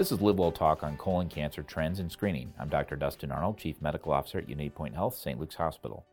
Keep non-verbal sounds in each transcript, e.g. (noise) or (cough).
This is Live Well Talk on colon cancer trends and screening. I'm Dr. Dustin Arnold, Chief Medical Officer at Unity Point Health, St. Luke's Hospital.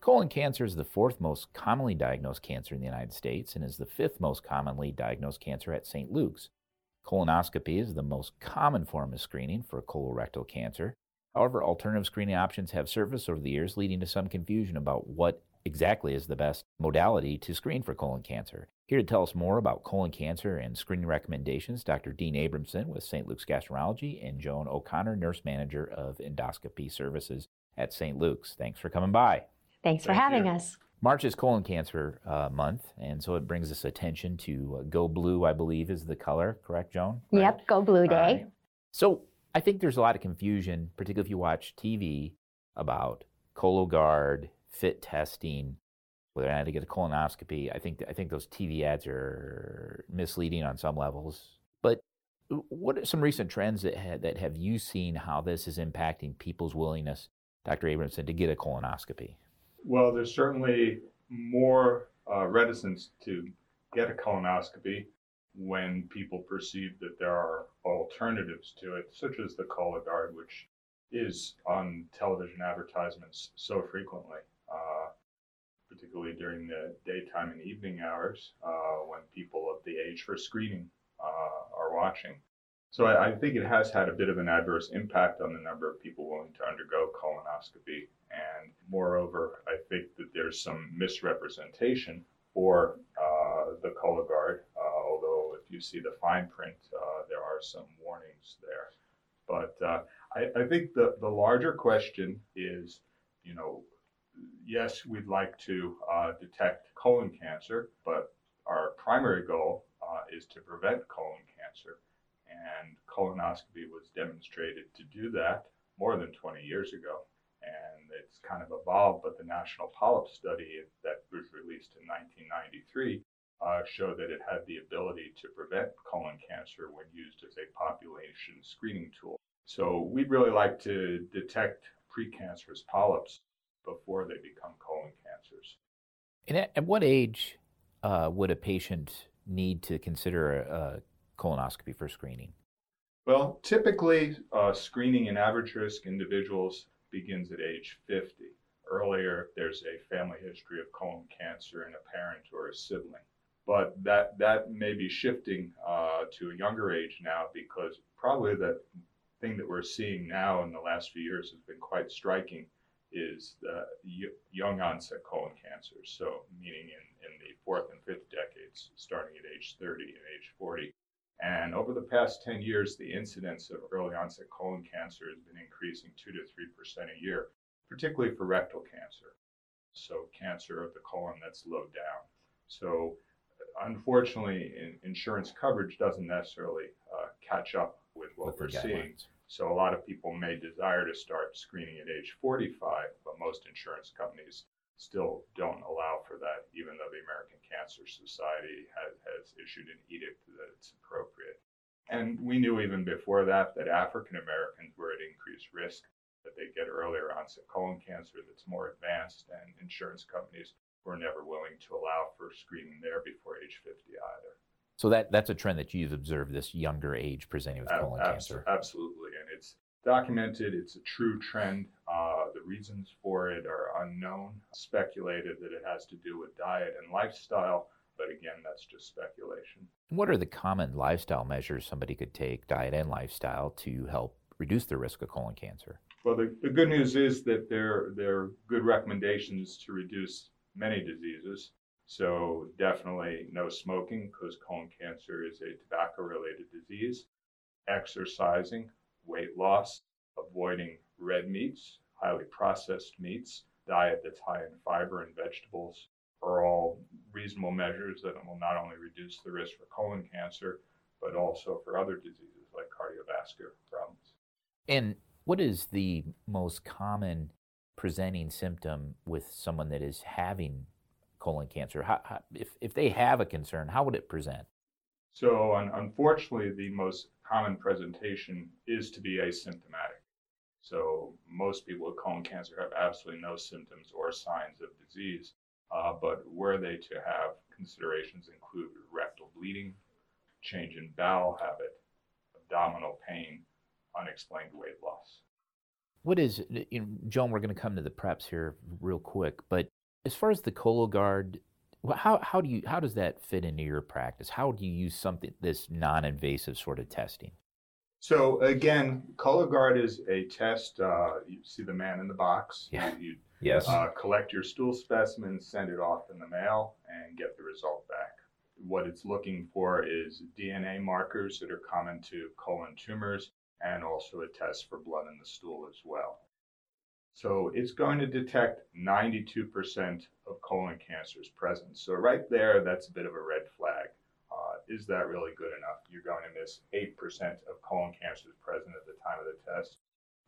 Colon cancer is the fourth most commonly diagnosed cancer in the United States and is the fifth most commonly diagnosed cancer at St. Luke's. Colonoscopy is the most common form of screening for colorectal cancer. However, alternative screening options have surfaced over the years, leading to some confusion about what exactly is the best modality to screen for colon cancer. Here to tell us more about colon cancer and screening recommendations, Dr. Dean Abramson with St. Luke's Gastroenterology and Joan O'Connor, Nurse Manager of Endoscopy Services at St. Luke's. Thanks for coming by. Thanks for having you. us. March is colon cancer uh, month, and so it brings us attention to uh, Go Blue, I believe, is the color, correct, Joan? Right? Yep, Go Blue Day. Right. So I think there's a lot of confusion, particularly if you watch TV, about Cologuard, FIT testing, whether I had to get a colonoscopy. I think I think those TV ads are misleading on some levels. But what are some recent trends that have, that have you seen how this is impacting people's willingness, Dr. Abramson, to get a colonoscopy? Well, there's certainly more uh, reticence to get a colonoscopy when people perceive that there are alternatives to it, such as the Cologuard, which is on television advertisements so frequently, uh, particularly during the daytime and evening hours uh, when people of the age for screening uh, are watching. So I, I, think it has had a bit of an adverse impact on the number of people willing to undergo colonoscopy. And moreover, I think that there's some misrepresentation for uh, the Cologuard, uh, although if you see the fine print, there are some warnings there. But uh, I, I, think the, the larger question is, you know, yes, we'd like to uh, detect colon cancer, but our primary goal uh, is to prevent colon cancer and colonoscopy was demonstrated to do that more than 20 years ago. And it's kind of evolved, but the National Polyp Study that was released in 1993 uh, showed that it had the ability to prevent colon cancer when used as a population screening tool. So we'd really like to detect precancerous polyps before they become colon cancers. And at, at what age uh, would a patient need to consider a, colonoscopy for screening? Well, typically, uh, screening in average risk individuals begins at age 50. Earlier, there's a family history of colon cancer in a parent or a sibling. But that, that may be shifting uh, to a younger age now because probably the thing that we're seeing now in the last few years has been quite striking is the young onset colon cancer. So, meaning in, in the fourth and fifth decades, starting at age 30 and age 40. And over the past 10 years, the incidence of early onset colon cancer has been increasing 2 to 3% a year, particularly for rectal cancer. So, cancer of the colon that's low down. So, unfortunately, in, insurance coverage doesn't necessarily uh, catch up with what with we're seeing. So, a lot of people may desire to start screening at age 45, but most insurance companies still don't allow for that, even though the American Cancer Society has, has issued an edict that it's appropriate. And we knew even before that that African Americans were at increased risk, that they get earlier onset colon cancer that's more advanced, and insurance companies were never willing to allow for screening there before age 50 either. So that, that's a trend that you've observed this younger age presenting with colon cancer. Absolutely, and it's documented. It's a true trend. Uh, the reasons for it are unknown. Speculated that it has to do with diet and lifestyle, but again, that's just speculation. What are the common lifestyle measures somebody could take, diet and lifestyle, to help reduce the risk of colon cancer? Well, the, the good news is that there, there are good recommendations to reduce many diseases. So, definitely no smoking because colon cancer is a tobacco related disease. Exercising, weight loss, avoiding red meats, highly processed meats, diet that's high in fiber and vegetables are all reasonable measures that will not only reduce the risk for colon cancer, but also for other diseases like cardiovascular problems. And what is the most common presenting symptom with someone that is having colon cancer? How, how, if, if they have a concern, how would it present? So, un- unfortunately, the most common presentation is to be asymptomatic. So, most people with colon cancer have absolutely no symptoms or signs of disease, uh, but were they to have considerations include rectal bleeding, change in bowel habit, abdominal pain, unexplained weight loss. What is, you know, Joan, we're going to come to the preps here real quick, but as far as the Cologuard, how, how do you how does that fit into your practice? How do you use something this non-invasive sort of testing? So again, Cologuard is a test. Uh, you see the man in the box. Yeah. You, Yes. uh, collect your stool specimen, send it off in the mail, and get the result back. What it's looking for is DNA markers that are common to colon tumors and also a test for blood in the stool as well. So it's going to detect 92% of colon cancers present. So right there, that's a bit of a red flag. Uh, is that really good enough? You're going to miss 8% of colon cancers present at the time of the test.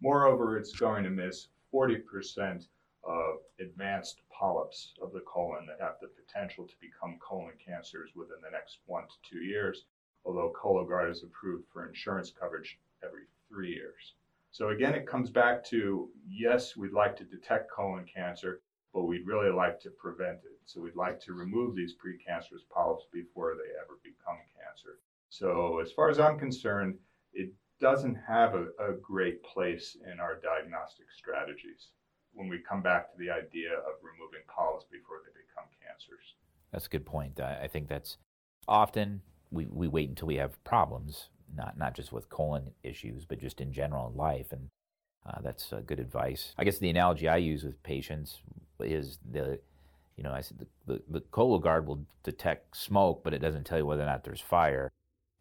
Moreover, it's going to miss 40% of advanced polyps of the colon that have the potential to become colon cancers within the next one to two years, although Cologuard is approved for insurance coverage every three years. So again, it comes back to yes, we'd like to detect colon cancer, but we'd really like to prevent it. So we'd like to remove these precancerous polyps before they ever become cancer. So as far as I'm concerned, it doesn't have a, a great place in our diagnostic strategies when we come back to the idea of removing polyps before they become cancers. That's a good point. I, think that's often we, we wait until we have problems, not not just with colon issues, but just in general in life, and uh, that's uh, good advice. I guess the analogy I use with patients is the, you know, I said the, the, the Cologuard will detect smoke, but it doesn't tell you whether or not there's fire,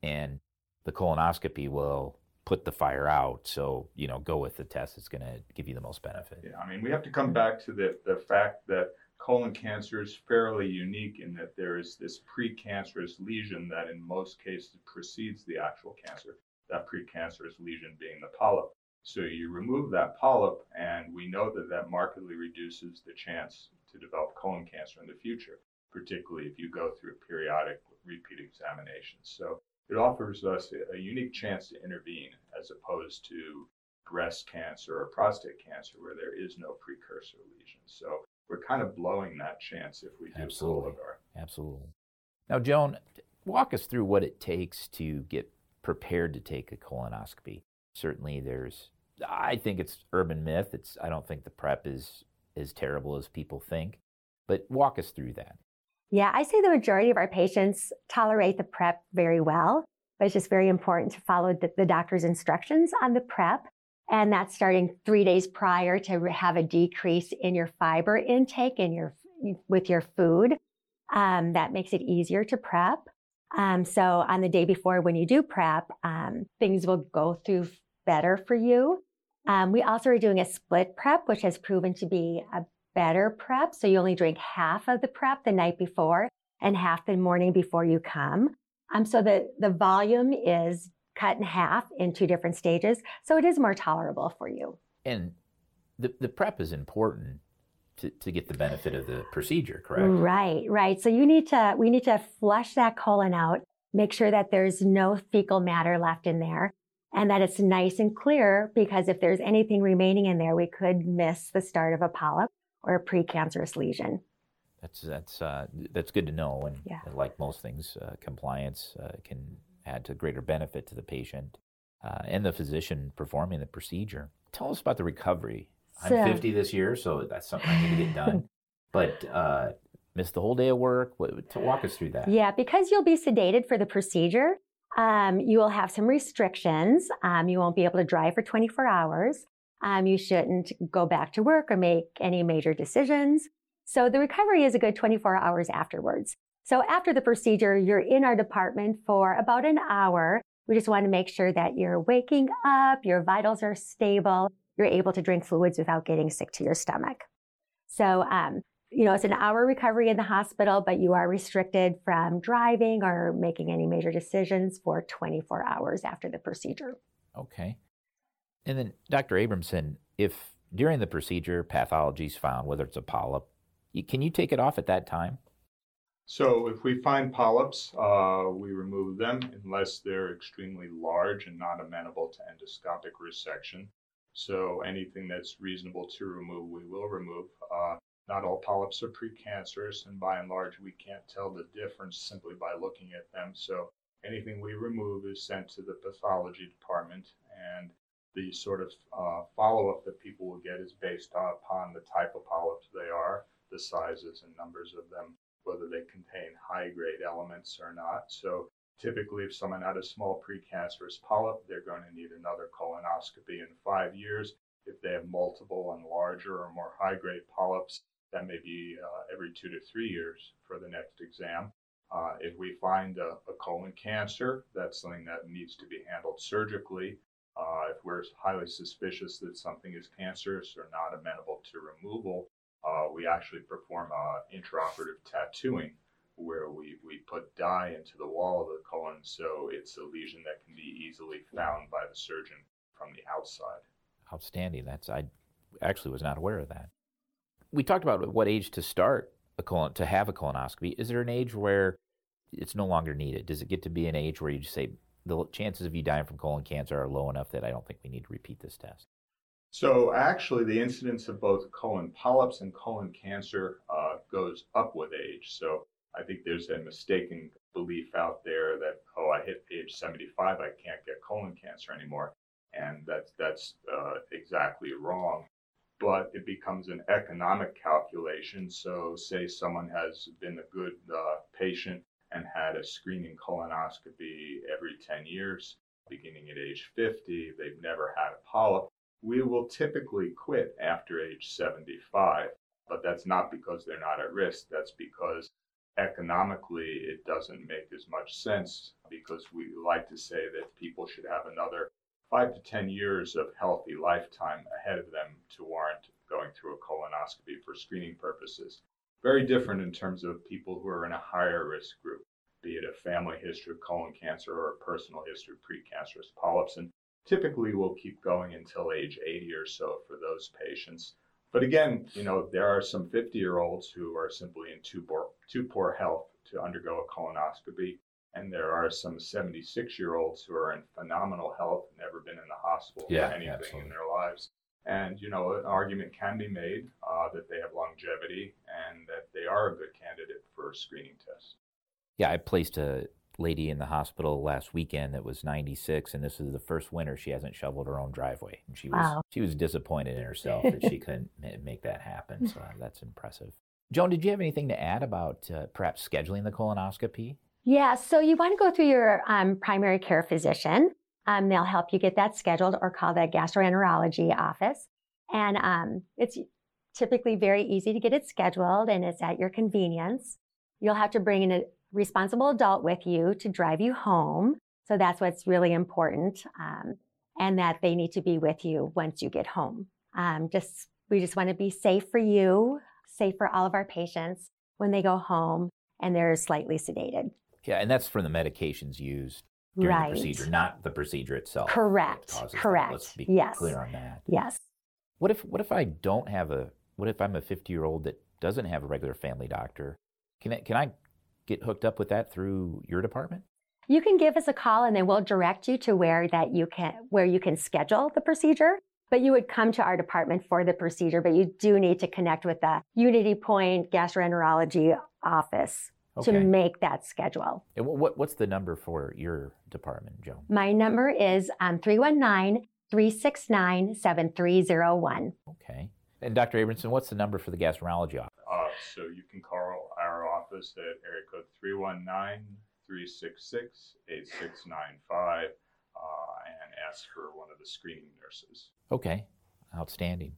and the colonoscopy will put the fire out. So, you know, go with the test that's going to give you the most benefit. Yeah, I mean, we have to come back to the, the fact that colon cancer is fairly unique in that there is this precancerous lesion that in most cases precedes the actual cancer, that precancerous lesion being the polyp. So you remove that polyp, and we know that that markedly reduces the chance to develop colon cancer in the future, particularly if you go through periodic repeat examinations. So it offers us a, unique chance to intervene as opposed to breast cancer or prostate cancer where there is no precursor lesion. So we're kind of blowing that chance if we do Absolutely. Cologuard. Absolutely. Now, Joan, walk us through what it takes to get prepared to take a colonoscopy. Certainly, there's. I think it's urban myth. It's. I don't think the prep is as terrible as people think. But walk us through that. Yeah, I say the majority of our patients tolerate the prep very well, but it's just very important to follow the, the doctor's instructions on the prep. And that's starting three days prior to have a decrease in your fiber intake in your with your food. Um, that makes it easier to prep. Um, so on the day before, when you do prep, um, things will go through better for you. Um, we also are doing a split prep, which has proven to be a better prep. So you only drink half of the prep the night before and half the morning before you come. Um, so the, the volume is cut in half in two different stages. So it is more tolerable for you. And the, the prep is important to, to get the benefit of the procedure, correct? Right, right. So you need to, we need to flush that colon out, make sure that there's no fecal matter left in there and that it's nice and clear because if there's anything remaining in there, we could miss the start of a polyp or a precancerous lesion. That's that's uh, that's good to know, and Yeah. like most things, uh, compliance uh, can add to greater benefit to the patient uh, and the physician performing the procedure. Tell us about the recovery. So- I'm 50 this year, so that's something I need to get done. (laughs) but uh, missed the whole day of work. What, to walk us through that. Yeah, because you'll be sedated for the procedure, um, you will have some restrictions. Um, you won't be able to drive for 24 hours. Um, you shouldn't go back to work or make any major decisions. So the recovery is a good 24 hours afterwards. So after the procedure, you're in our department for about an hour. We just want to make sure that you're waking up, your vitals are stable, you're able to drink fluids without getting sick to your stomach. So, um, you know, it's an hour recovery in the hospital, but you are restricted from driving or making any major decisions for 24 hours after the procedure. Okay. And then, Dr. Abramson, if during the procedure pathology is found, whether it's a polyp, can you take it off at that time? So if we find polyps, uh, we remove them unless they're extremely large and not amenable to endoscopic resection. So anything that's reasonable to remove, we will remove. Uh, not all polyps are precancerous, and by and large, we can't tell the difference simply by looking at them. So anything we remove is sent to the pathology department, and the sort of uh, follow up that people will get is based upon the type of polyps they are, the sizes and numbers of them, whether they contain high grade elements or not. So typically, if someone had a small precancerous polyp, they're going to need another colonoscopy in five years. If they have multiple and larger or more high grade polyps, that may be uh, every two to three years for the next exam. Uh, if we find a, a, colon cancer, that's something that needs to be handled surgically. Uh, if we're highly suspicious that something is cancerous or not amenable to removal, uh, we actually perform uh, intraoperative tattooing where we, we put dye into the wall of the colon so it's a lesion that can be easily found by the surgeon from the outside. Outstanding. That's I actually was not aware of that. We talked about what age to start a colon to have a colonoscopy. Is there an age where it's no longer needed? Does it get to be an age where you just say the chances of you dying from colon cancer are low enough that I don't think we need to repeat this test? So actually, the incidence of both colon polyps and colon cancer uh, goes up with age. So I think there's a mistaken belief out there that oh, I hit age 75, I can't get colon cancer anymore, and that's that's uh, exactly wrong. But it becomes an economic calculation. So say someone has been a good uh, patient and had a screening colonoscopy every 10 years, beginning at age 50, they've never had a polyp we will typically quit after age 75, but that's not because they're not at risk. That's because economically it doesn't make as much sense because we like to say that people should have another five to 10 years of healthy lifetime ahead of them to warrant going through a colonoscopy for screening purposes. Very different in terms of people who are in a higher risk group, be it a family history of colon cancer or a personal history of precancerous polyps. And typically will keep going until age 80 or so for those patients. But again, you know, there are some 50 year olds who are simply in too poor, too poor health to undergo a colonoscopy. And there are some 76 year olds who are in phenomenal health, never been in the hospital yeah, for anything absolutely. in their lives. And, you know, an argument can be made uh, that they have longevity and that they are a good candidate for screening test. Yeah, I placed a lady in the hospital last weekend that was 96 and this is the first winter she hasn't shoveled her own driveway. And she was wow. she was disappointed in herself that she (laughs) couldn't make that happen. So (laughs) that's impressive. Joan did you have anything to add about uh, perhaps scheduling the colonoscopy? Yeah so you want to go through your um, primary care physician. Um, they'll help you get that scheduled or call the gastroenterology office. And um, it's typically very easy to get it scheduled and it's at your convenience. You'll have to bring in a responsible adult with you to drive you home. So that's what's really important. Um, and that they need to be with you once you get home. Um, just, we just want to be safe for you, safe for all of our patients when they go home and they're slightly sedated. Yeah, and that's from the medications used during right. the procedure, not the procedure itself. Correct. Correct. That. Let's be yes. clear on that. Yes. What if what if I don't have a what if I'm a 50 year old that doesn't have a regular family doctor? Can I, can I get hooked up with that through your department? You can give us a call and then we'll direct you to where that you can where you can schedule the procedure. But you would come to our department for the procedure, but you do need to connect with the Unity Point gastroenterology office okay. to make that schedule. And what, what's the number for your department, Joan? My number is um, 319 369 7301. Okay. And Dr. Abramson, what's the number for the gastroenterology office? Uh, so you can call our office at area code 319 366 8695 uh, and ask for one of the screening nurses. Okay, outstanding.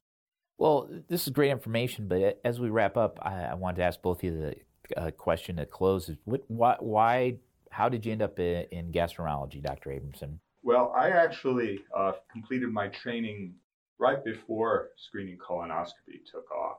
Well, this is great information, but as we wrap up, I, I wanted to ask both of you the uh, question to close. What, why, why, how did you end up in, in gastroenterology, Dr. Abramson? Well, I actually uh, completed my training right before screening colonoscopy took off.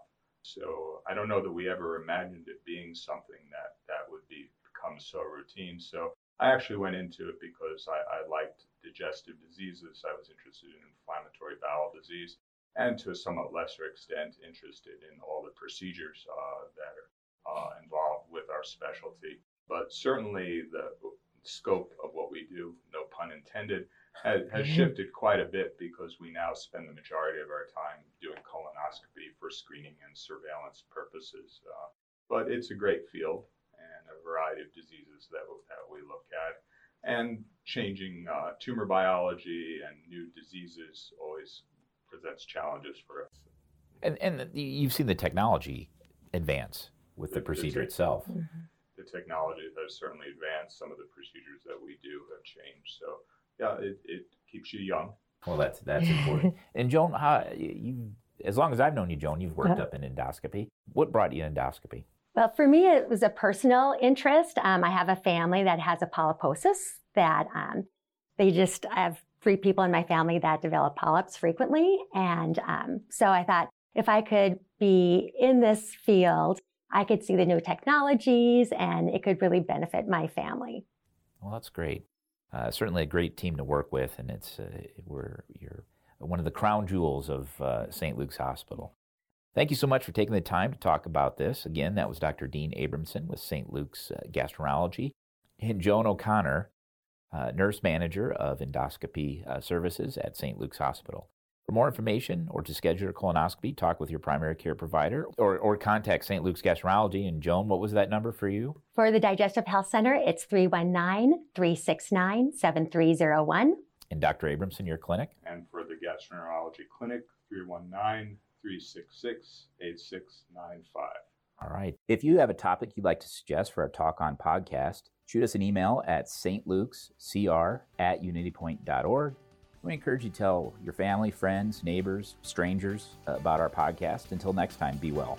So I don't know that we ever imagined it being something that that would be become so routine. So I actually went into it because I, I liked digestive diseases. I was interested in inflammatory bowel disease, and to a somewhat lesser extent, interested in all the procedures uh, that are uh, involved with our specialty. But certainly the scope of what we do, no pun intended, has, has mm-hmm. shifted quite a bit because we now spend the majority of our time doing colonoscopy for screening and surveillance purposes. Uh, but it's a great field and a variety of diseases that, that we look at. And changing uh, tumor biology and new diseases always presents challenges for us. And, and you've seen the technology advance with the, The- the procedure tech- itself. The technology has certainly advanced. Some of the procedures that we do have changed. So, yeah, it, it keeps you young. Well, that's that's important. (laughs) and Joan, how you? As long as I've known you, Joan, you've worked Uh-huh. up in endoscopy. What brought you endoscopy? Well, for me, it was a personal interest. Um, I have a family that has a polyposis that um, they just, I have three people in my family that develop polyps frequently. And um, so I thought if I could be in this field, I could see the new technologies and it could really benefit my family. Well, that's great. Uh, certainly a great team to work with, and it's uh, we're you're one of the crown jewels of uh, St. Luke's Hospital. Thank you so much for taking the time to talk about this. Again, that was Dr. Dean Abramson with St. Luke's uh, Gastroenterology, and Joan O'Connor, uh, nurse manager of endoscopy uh, services at St. Luke's Hospital. For more information or to schedule a colonoscopy, talk with your primary care provider or, or contact St. Luke's Gastroenterology. And Joan, what was that number for you? For the Digestive Health Center, it's 319 369 7301. And Dr. Abramson, your clinic? And for the gastroenterology clinic, 319 366 8695. All right. If you have a topic you'd like to suggest for our Talk On podcast, shoot us an email at stlukescr at unitypoint.org. We encourage you to tell your family, friends, neighbors, strangers uh, about our podcast. Until next time, be well.